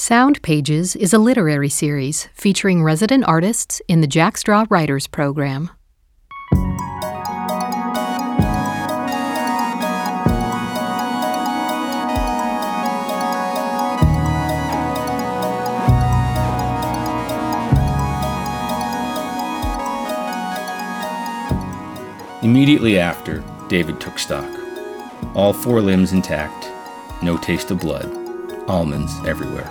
Sound Pages is a literary series featuring resident artists in the Jack Straw Writers Program. Immediately after, David took stock. All four limbs intact, no taste of blood, almonds everywhere.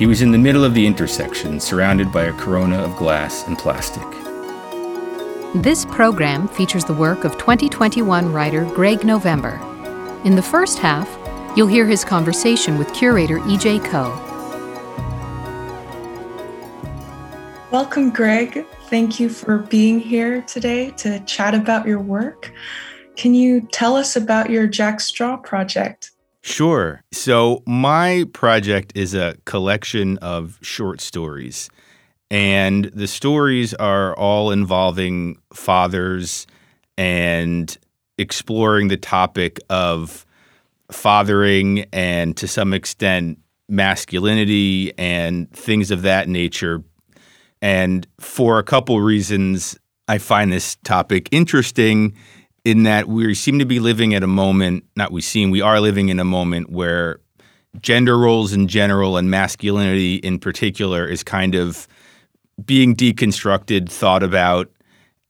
He was in the middle of the intersection, surrounded by a corona of glass and plastic. This program features the work of 2021 writer Greg November. In the first half, you'll hear his conversation with curator E.J. Koh. Welcome, Greg. Thank you for being here today to chat about your work. Can you tell us about your Jack Straw project? Sure. So, my project is a collection of short stories, and the stories are all involving fathers and exploring the topic of fathering and to some extent masculinity and things of that nature. And for a couple reasons, I find this topic interesting in that we seem to be living at a moment, not we seem, we are living in a moment where gender roles in general and masculinity in particular is kind of being deconstructed, thought about.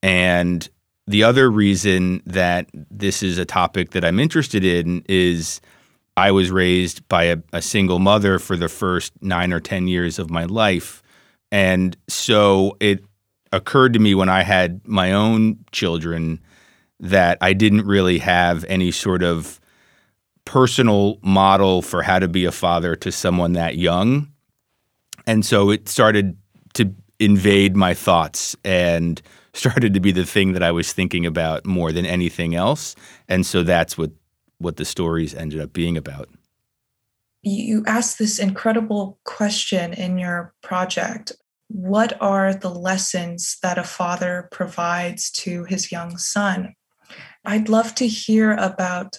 And the other reason that this is a topic that I'm interested in is I was raised by a, a single mother for the first nine or 10 years of my life. And so it occurred to me when I had my own children that I didn't really have any sort of personal model for how to be a father to someone that young. And so it started to invade my thoughts and started to be the thing that I was thinking about more than anything else. And so that's what what the stories ended up being about. You asked this incredible question in your project. What are the lessons that a father provides to his young son? I'd love to hear about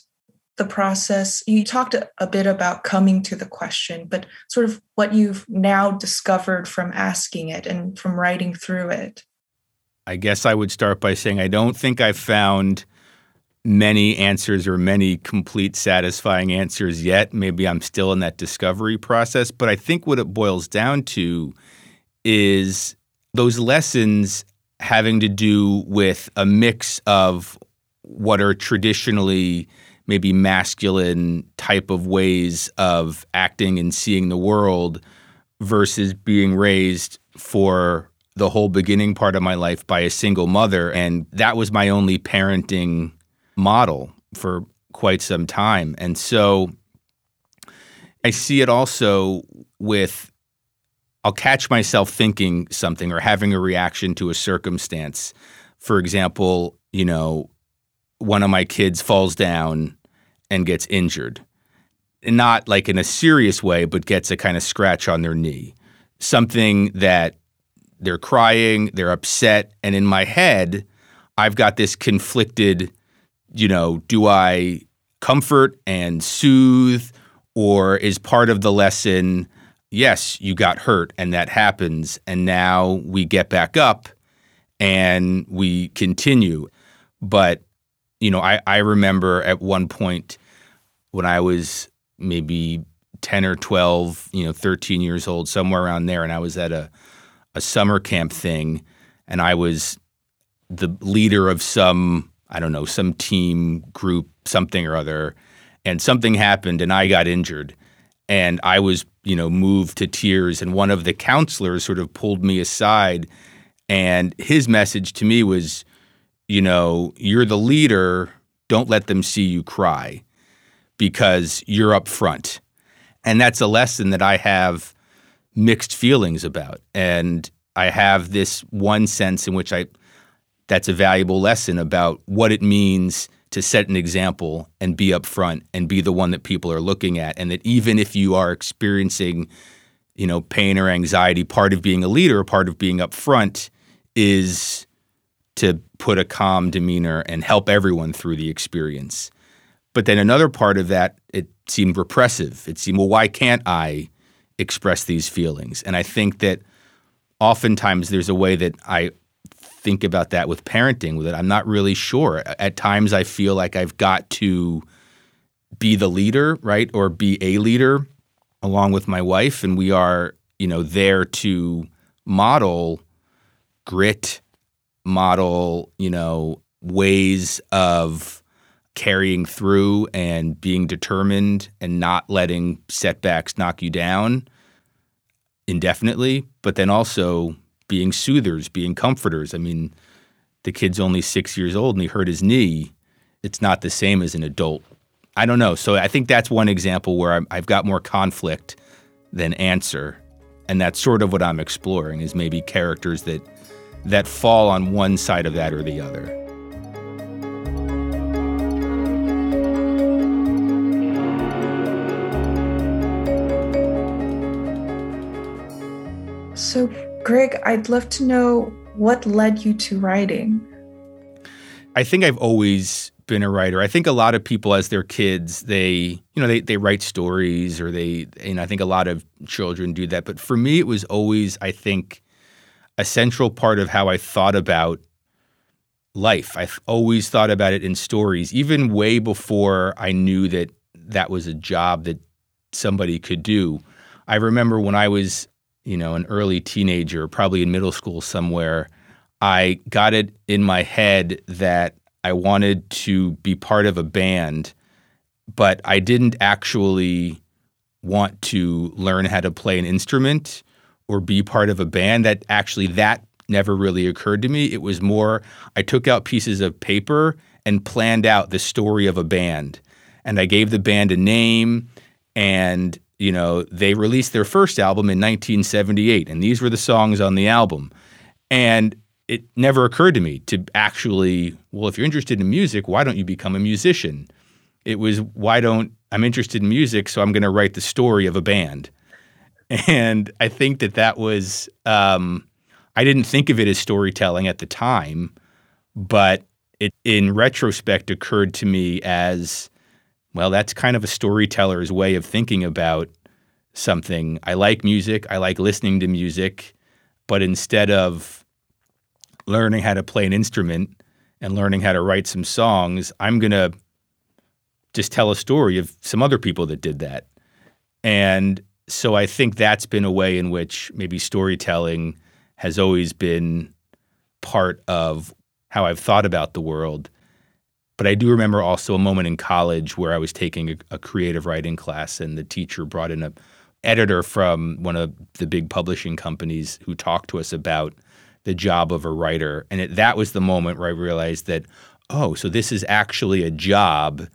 the process. You talked a bit about coming to the question, but sort of what you've now discovered from asking it and from writing through it. I guess I would start by saying I don't think I've found many answers or many complete satisfying answers yet. Maybe I'm still in that discovery process, but I think what it boils down to is those lessons having to do with a mix of what are traditionally maybe masculine type of ways of acting and seeing the world versus being raised for the whole beginning part of my life by a single mother. And that was my only parenting model for quite some time. And so i see it also with i'll catch myself thinking something or having a reaction to a circumstance. For example you know one of my kids falls down and gets injured. Not like in a serious way, but gets a kind of scratch on their knee. Something that they're crying, they're upset. And in my head, I've got this conflicted, you know, do I comfort and soothe, or is part of the lesson, yes, you got hurt and that happens. And now we get back up and we continue. But you know, I, I remember at one point when I was maybe 10 or 12, you know, 13 years old, somewhere around there, and I was at a, a summer camp thing, and I was the leader of some, I don't know, some team group, something or other, and something happened, and I got injured. And I was, you know, moved to tears, and one of the counselors sort of pulled me aside, and his message to me was, you know, you're the leader, don't let them see you cry because you're up front. And that's a lesson that I have mixed feelings about. And I have this one sense in which I that's a valuable lesson about what it means to set an example and be up front and be the one that people are looking at and that even if you are experiencing you know pain or anxiety part of being a leader part of being up front is to put a calm demeanor and help everyone through the experience. But then another part of that, it seemed repressive. It seemed, well, why can't I express these feelings. And I think that oftentimes there's a way that I think about that with parenting that I'm not really sure. At times I feel like I've got to be the leader, right? Or be a leader along with my wife and we are, you know, there to model grit, model, you know, ways of carrying through and being determined and not letting setbacks knock you down indefinitely, but then also being soothers, being comforters. I mean, the kid's only six years old and he hurt his knee. It's not the same as an adult. I don't know. So I think that's one example where i have got more conflict than answer, and that's sort of what I'm exploring is maybe characters that that fall on one side of that or the other. So, Greg, I'd love to know what led you to writing. I think I've always been a writer. I think a lot of people as their kids, they, you know, they, they write stories or they, and I think a lot of children do that. But for me, it was always, I think, a central part of how I thought about life. I've always thought about it in stories, even way before I knew that that was a job that somebody could do. I remember when I was you know, an early teenager, probably in middle school somewhere, I got it in my head that I wanted to be part of a band, but I didn't actually want to learn how to play an instrument or be part of a band. That actually that never really occurred to me. It was more I took out pieces of paper and planned out the story of a band. And I gave the band a name and you know, they released their first album in 1978, and these were the songs on the album. And it never occurred to me to actually, well, if you're interested in music, why don't you become a musician? It was, why don't, I'm interested in music, so I'm going to write the story of a band. And I think that that was, um, I didn't think of it as storytelling at the time, but it, in retrospect, occurred to me as well, that's kind of a storyteller's way of thinking about something. I like music, I like listening to music, but instead of learning how to play an instrument and learning how to write some songs, I'm to just tell a story of some other people that did that. And so I think that's been a way in which maybe storytelling has always been part of how I've thought about the world. But I do remember also a moment in college where I was taking a, a, creative writing class, and the teacher brought in a editor from one of the big publishing companies who talked to us about the job of a writer, and it, that was the moment where I realized that oh, so this is actually a job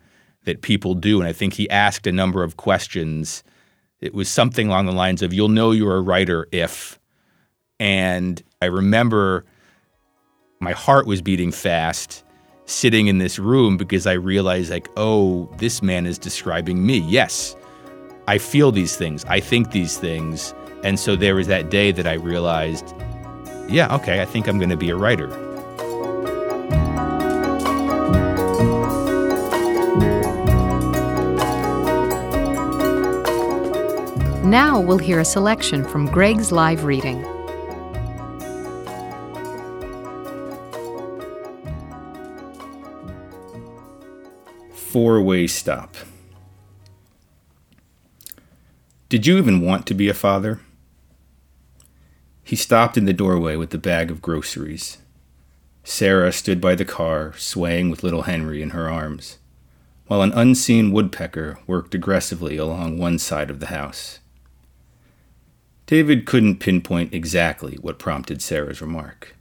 that people do. And I think he asked a number of questions. It was something along the lines of "You'll know you're a writer if," and I remember my heart was beating fast sitting in this room because I realized, like, oh, this man is describing me. Yes, I feel these things, I think these things. And so there was that day that I realized, yeah, okay, I think I'm going to be a writer. Now we'll hear a selection from Greg's live reading. four way stop. Did you even want to be a father? He stopped in the doorway with the bag of groceries. Sarah stood by the car, swaying with little Henry in her arms, while an unseen woodpecker worked aggressively along one side of the house. David couldn't pinpoint exactly what prompted Sarah's remark,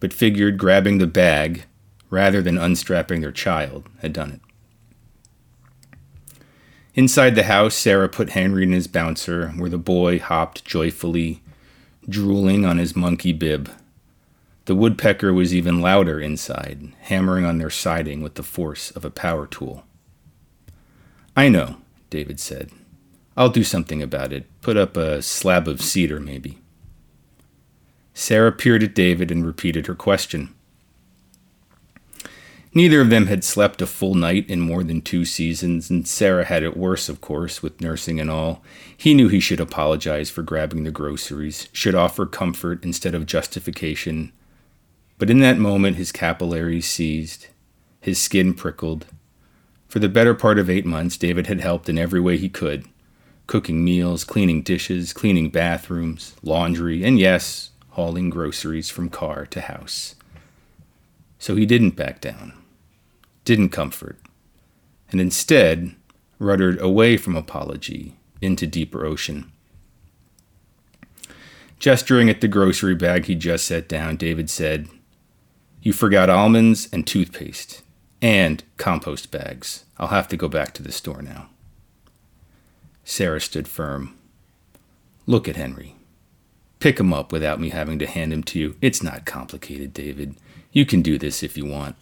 but figured grabbing the bag, rather than unstrapping their child, had done it. Inside the house, Sarah put Henry in his bouncer, where the boy hopped joyfully, drooling on his monkey bib. The woodpecker was even louder inside, hammering on their siding with the force of a power tool. I know, David said. I'll do something about it. Put up a slab of cedar, maybe. Sarah peered at David and repeated her question. Neither of them had slept a full night in more than two seasons, and Sarah had it worse, of course, with nursing and all. He knew he should apologize for grabbing the groceries, should offer comfort instead of justification. But in that moment, his capillaries seized, his skin prickled. For the better part of eight months, David had helped in every way he could cooking meals, cleaning dishes, cleaning bathrooms, laundry, and yes, hauling groceries from car to house. So he didn't back down didn't comfort, and instead ruddered away from apology into deeper ocean. Gesturing at the grocery bag he just set down, David said, You forgot almonds and toothpaste, and compost bags. I'll have to go back to the store now. Sarah stood firm. Look at Henry. Pick him up without me having to hand him to you. It's not complicated, David. You can do this if you want.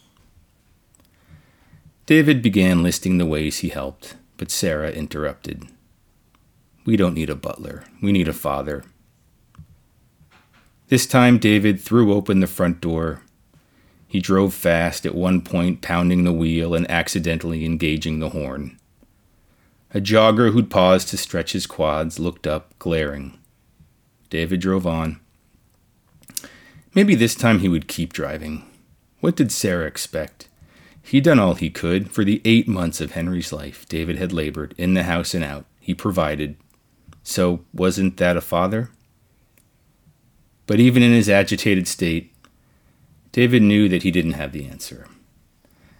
David began listing the ways he helped, but Sarah interrupted. We don't need a butler, we need a father. This time, David threw open the front door. He drove fast, at one point pounding the wheel and accidentally engaging the horn. A jogger who'd paused to stretch his quads looked up, glaring. David drove on. Maybe this time he would keep driving. What did Sarah expect? He'd done all he could. For the eight months of Henry's life, David had labored, in the house and out. He provided. So, wasn't that a father? But even in his agitated state, David knew that he didn't have the answer,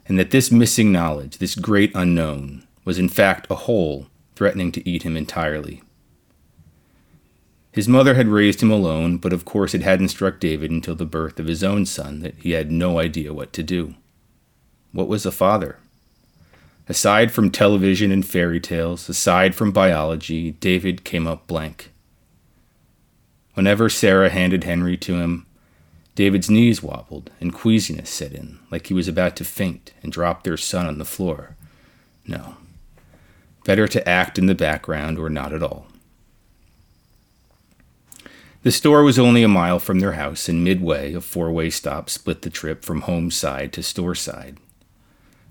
and that this missing knowledge, this great unknown, was in fact a hole threatening to eat him entirely. His mother had raised him alone, but of course it hadn't struck David until the birth of his own son that he had no idea what to do. What was a father? Aside from television and fairy tales, aside from biology, David came up blank. Whenever Sarah handed Henry to him, David's knees wobbled and queasiness set in, like he was about to faint and drop their son on the floor. No. Better to act in the background or not at all. The store was only a mile from their house, and midway, a four way stop split the trip from home side to store side.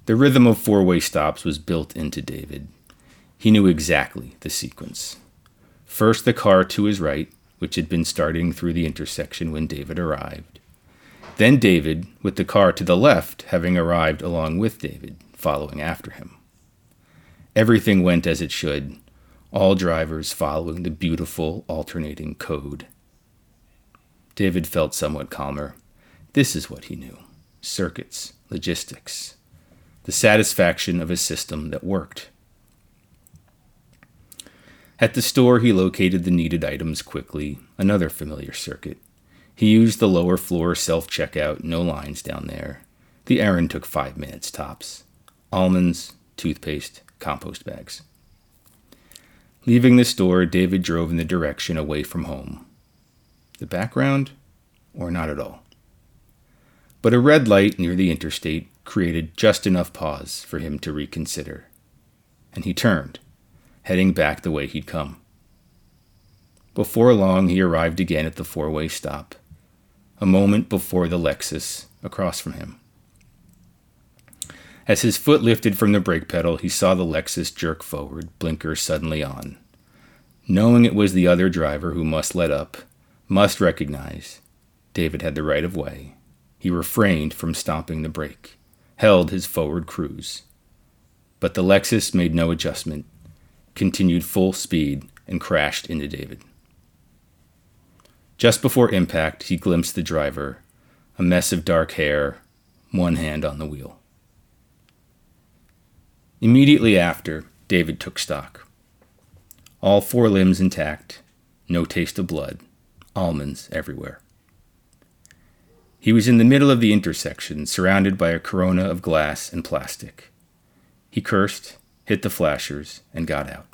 The rhythm of four way stops was built into David. He knew exactly the sequence. First, the car to his right, which had been starting through the intersection when David arrived. Then David, with the car to the left, having arrived along with David, following after him. Everything went as it should, all drivers following the beautiful alternating code. David felt somewhat calmer. This is what he knew circuits, logistics the satisfaction of a system that worked. At the store, he located the needed items quickly, another familiar circuit. He used the lower floor self checkout, no lines down there. The errand took five minutes tops. Almonds, toothpaste, compost bags. Leaving the store, David drove in the direction away from home. The background, or not at all. But a red light near the interstate created just enough pause for him to reconsider. And he turned, heading back the way he'd come. Before long, he arrived again at the four way stop, a moment before the Lexus across from him. As his foot lifted from the brake pedal, he saw the Lexus jerk forward, blinker suddenly on. Knowing it was the other driver who must let up, must recognize, David had the right of way. He refrained from stomping the brake held his forward cruise. But the Lexus made no adjustment, continued full speed, and crashed into David. Just before impact, he glimpsed the driver, a mess of dark hair, one hand on the wheel. Immediately after, David took stock. All four limbs intact, no taste of blood, almonds everywhere. He was in the middle of the intersection, surrounded by a corona of glass and plastic. He cursed, hit the flashers, and got out.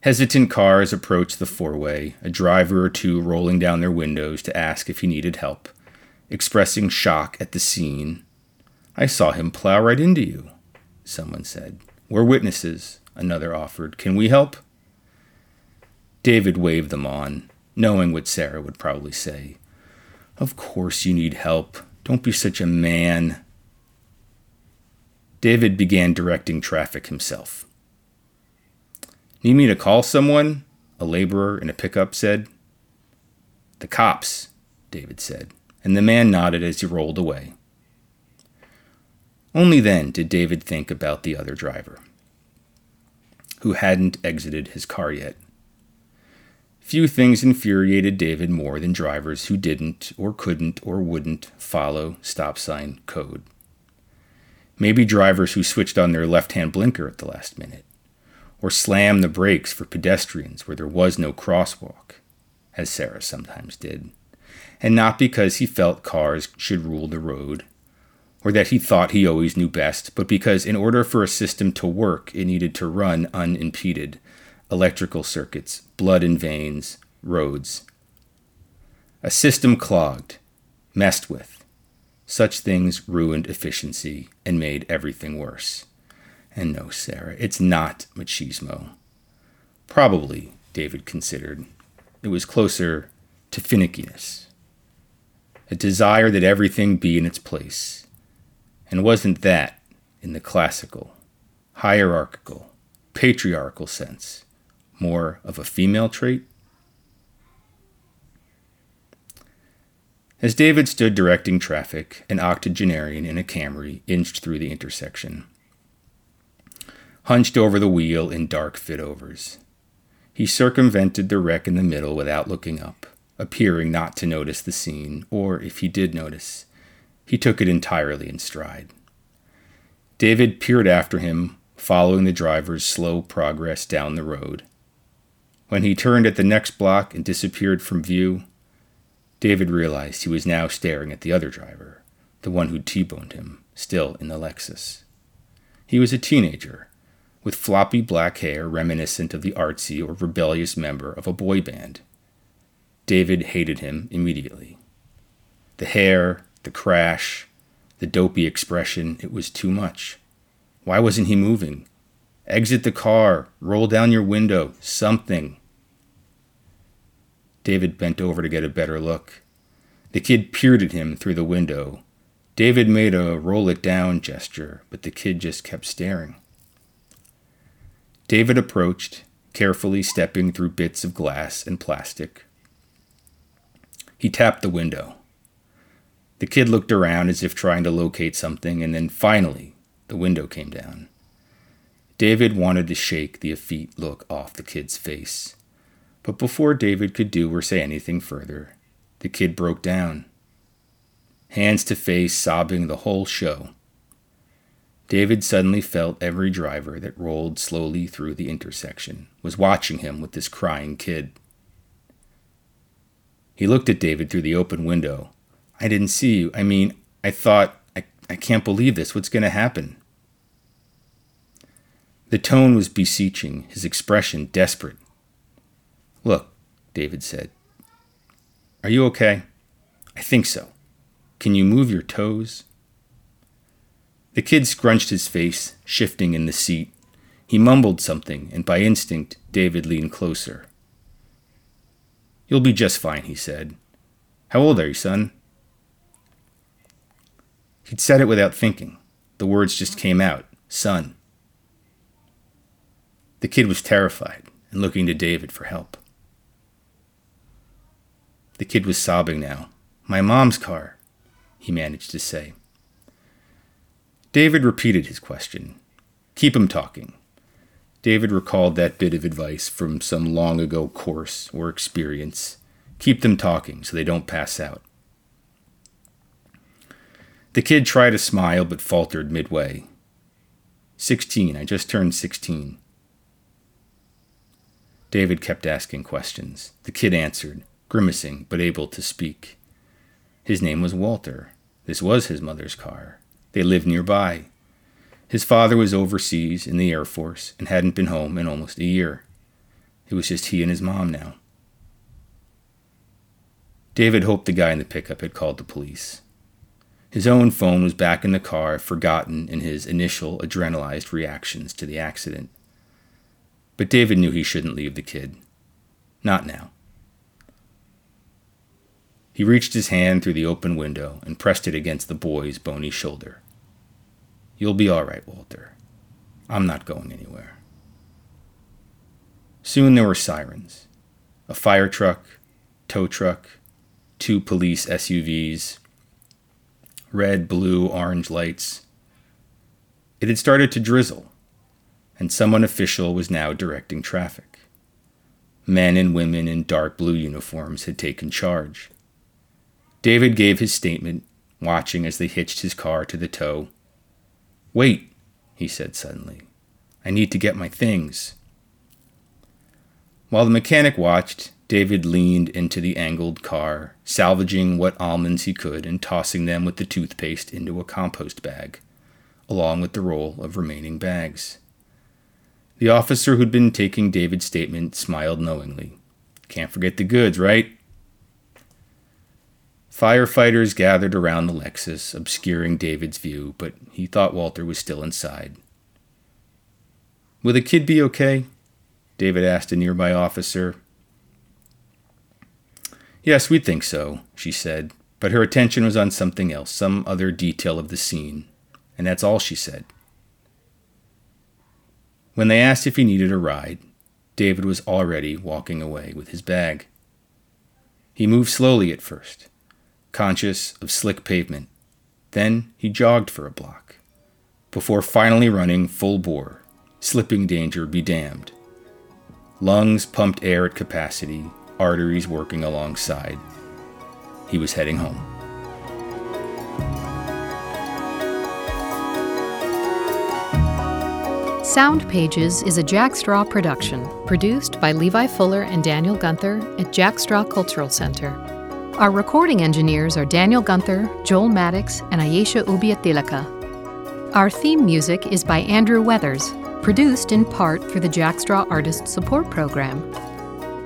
Hesitant cars approached the four way, a driver or two rolling down their windows to ask if he needed help, expressing shock at the scene. I saw him plow right into you, someone said. We're witnesses, another offered. Can we help? David waved them on, knowing what Sarah would probably say. Of course you need help. Don't be such a man. David began directing traffic himself. Need me to call someone? A laborer in a pickup said. The cops, David said, and the man nodded as he rolled away. Only then did David think about the other driver, who hadn't exited his car yet. Few things infuriated David more than drivers who didn't, or couldn't, or wouldn't follow stop sign code. Maybe drivers who switched on their left hand blinker at the last minute, or slammed the brakes for pedestrians where there was no crosswalk, as Sarah sometimes did, and not because he felt cars should rule the road, or that he thought he always knew best, but because in order for a system to work, it needed to run unimpeded electrical circuits, blood in veins, roads. A system clogged, messed with. Such things ruined efficiency and made everything worse. And no, Sarah, it's not machismo. Probably, David considered. It was closer to finickiness. A desire that everything be in its place. And wasn't that, in the classical, hierarchical, patriarchal sense, more of a female trait? As David stood directing traffic, an octogenarian in a Camry inched through the intersection, hunched over the wheel in dark fit overs. He circumvented the wreck in the middle without looking up, appearing not to notice the scene, or if he did notice, he took it entirely in stride. David peered after him, following the driver's slow progress down the road. When he turned at the next block and disappeared from view, David realized he was now staring at the other driver, the one who'd T boned him, still in the Lexus. He was a teenager, with floppy black hair reminiscent of the artsy or rebellious member of a boy band. David hated him immediately. The hair, the crash, the dopey expression, it was too much. Why wasn't he moving? Exit the car, roll down your window, something. David bent over to get a better look. The kid peered at him through the window. David made a roll it down gesture, but the kid just kept staring. David approached, carefully stepping through bits of glass and plastic. He tapped the window. The kid looked around as if trying to locate something, and then finally, the window came down. David wanted to shake the effete look off the kid's face. But before David could do or say anything further, the kid broke down, hands to face, sobbing the whole show. David suddenly felt every driver that rolled slowly through the intersection was watching him with this crying kid. He looked at David through the open window. I didn't see you. I mean, I thought, I, I can't believe this. What's going to happen? The tone was beseeching, his expression desperate. Look, David said. Are you okay? I think so. Can you move your toes? The kid scrunched his face, shifting in the seat. He mumbled something, and by instinct, David leaned closer. You'll be just fine, he said. How old are you, son? He'd said it without thinking. The words just came out son. The kid was terrified and looking to David for help. The kid was sobbing now. My mom's car, he managed to say. David repeated his question. Keep him talking. David recalled that bit of advice from some long ago course or experience. Keep them talking so they don't pass out. The kid tried to smile but faltered midway. Sixteen, I just turned sixteen. David kept asking questions. The kid answered grimacing but able to speak. His name was Walter. This was his mother's car. They lived nearby. His father was overseas in the Air Force and hadn't been home in almost a year. It was just he and his mom now. David hoped the guy in the pickup had called the police. His own phone was back in the car, forgotten in his initial adrenalized reactions to the accident. But David knew he shouldn't leave the kid. Not now. He reached his hand through the open window and pressed it against the boy's bony shoulder. You'll be all right, Walter. I'm not going anywhere. Soon there were sirens a fire truck, tow truck, two police SUVs, red, blue, orange lights. It had started to drizzle, and someone official was now directing traffic. Men and women in dark blue uniforms had taken charge. David gave his statement, watching as they hitched his car to the tow. Wait, he said suddenly. I need to get my things. While the mechanic watched, David leaned into the angled car, salvaging what almonds he could and tossing them with the toothpaste into a compost bag, along with the roll of remaining bags. The officer who'd been taking David's statement smiled knowingly. Can't forget the goods, right? Firefighters gathered around the Lexus, obscuring David's view, but he thought Walter was still inside. Will the kid be okay? David asked a nearby officer. Yes, we think so, she said, but her attention was on something else, some other detail of the scene, and that's all she said. When they asked if he needed a ride, David was already walking away with his bag. He moved slowly at first, conscious of slick pavement. Then he jogged for a block, before finally running full bore, slipping danger be damned. Lungs pumped air at capacity, arteries working alongside. He was heading home. Sound Pages is a Jack Straw production, produced by Levi Fuller and Daniel Gunther at Jack Straw Cultural Center. Our recording engineers are Daniel Gunther, Joel Maddox, and Ayesha Ubiatilaka. Our theme music is by Andrew Weathers, produced in part through the Jack Straw Artist Support Program.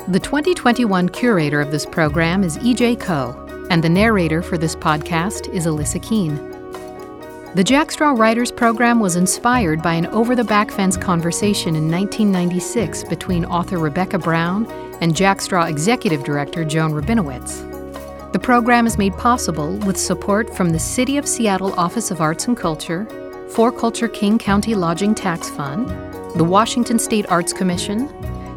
The 2021 curator of this program is EJ Koh, and the narrator for this podcast is Alyssa Keene. The Jack Straw Writers Program was inspired by an over the back fence conversation in 1996 between author Rebecca Brown and Jack Straw Executive Director Joan Rabinowitz. The program is made possible with support from the City of Seattle Office of Arts and Culture, 4Culture King County Lodging Tax Fund, the Washington State Arts Commission,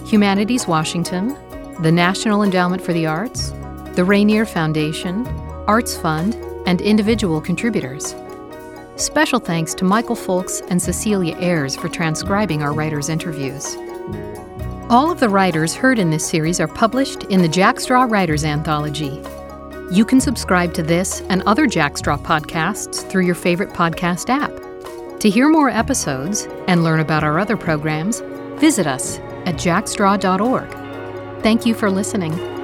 Humanities Washington, the National Endowment for the Arts, the Rainier Foundation, ArtsFund, and individual contributors. Special thanks to Michael Folks and Cecilia Ayers for transcribing our writers' interviews. All of the writers heard in this series are published in the Jack Straw Writers Anthology. You can subscribe to this and other Jack Straw podcasts through your favorite podcast app. To hear more episodes and learn about our other programs, visit us at jackstraw.org. Thank you for listening.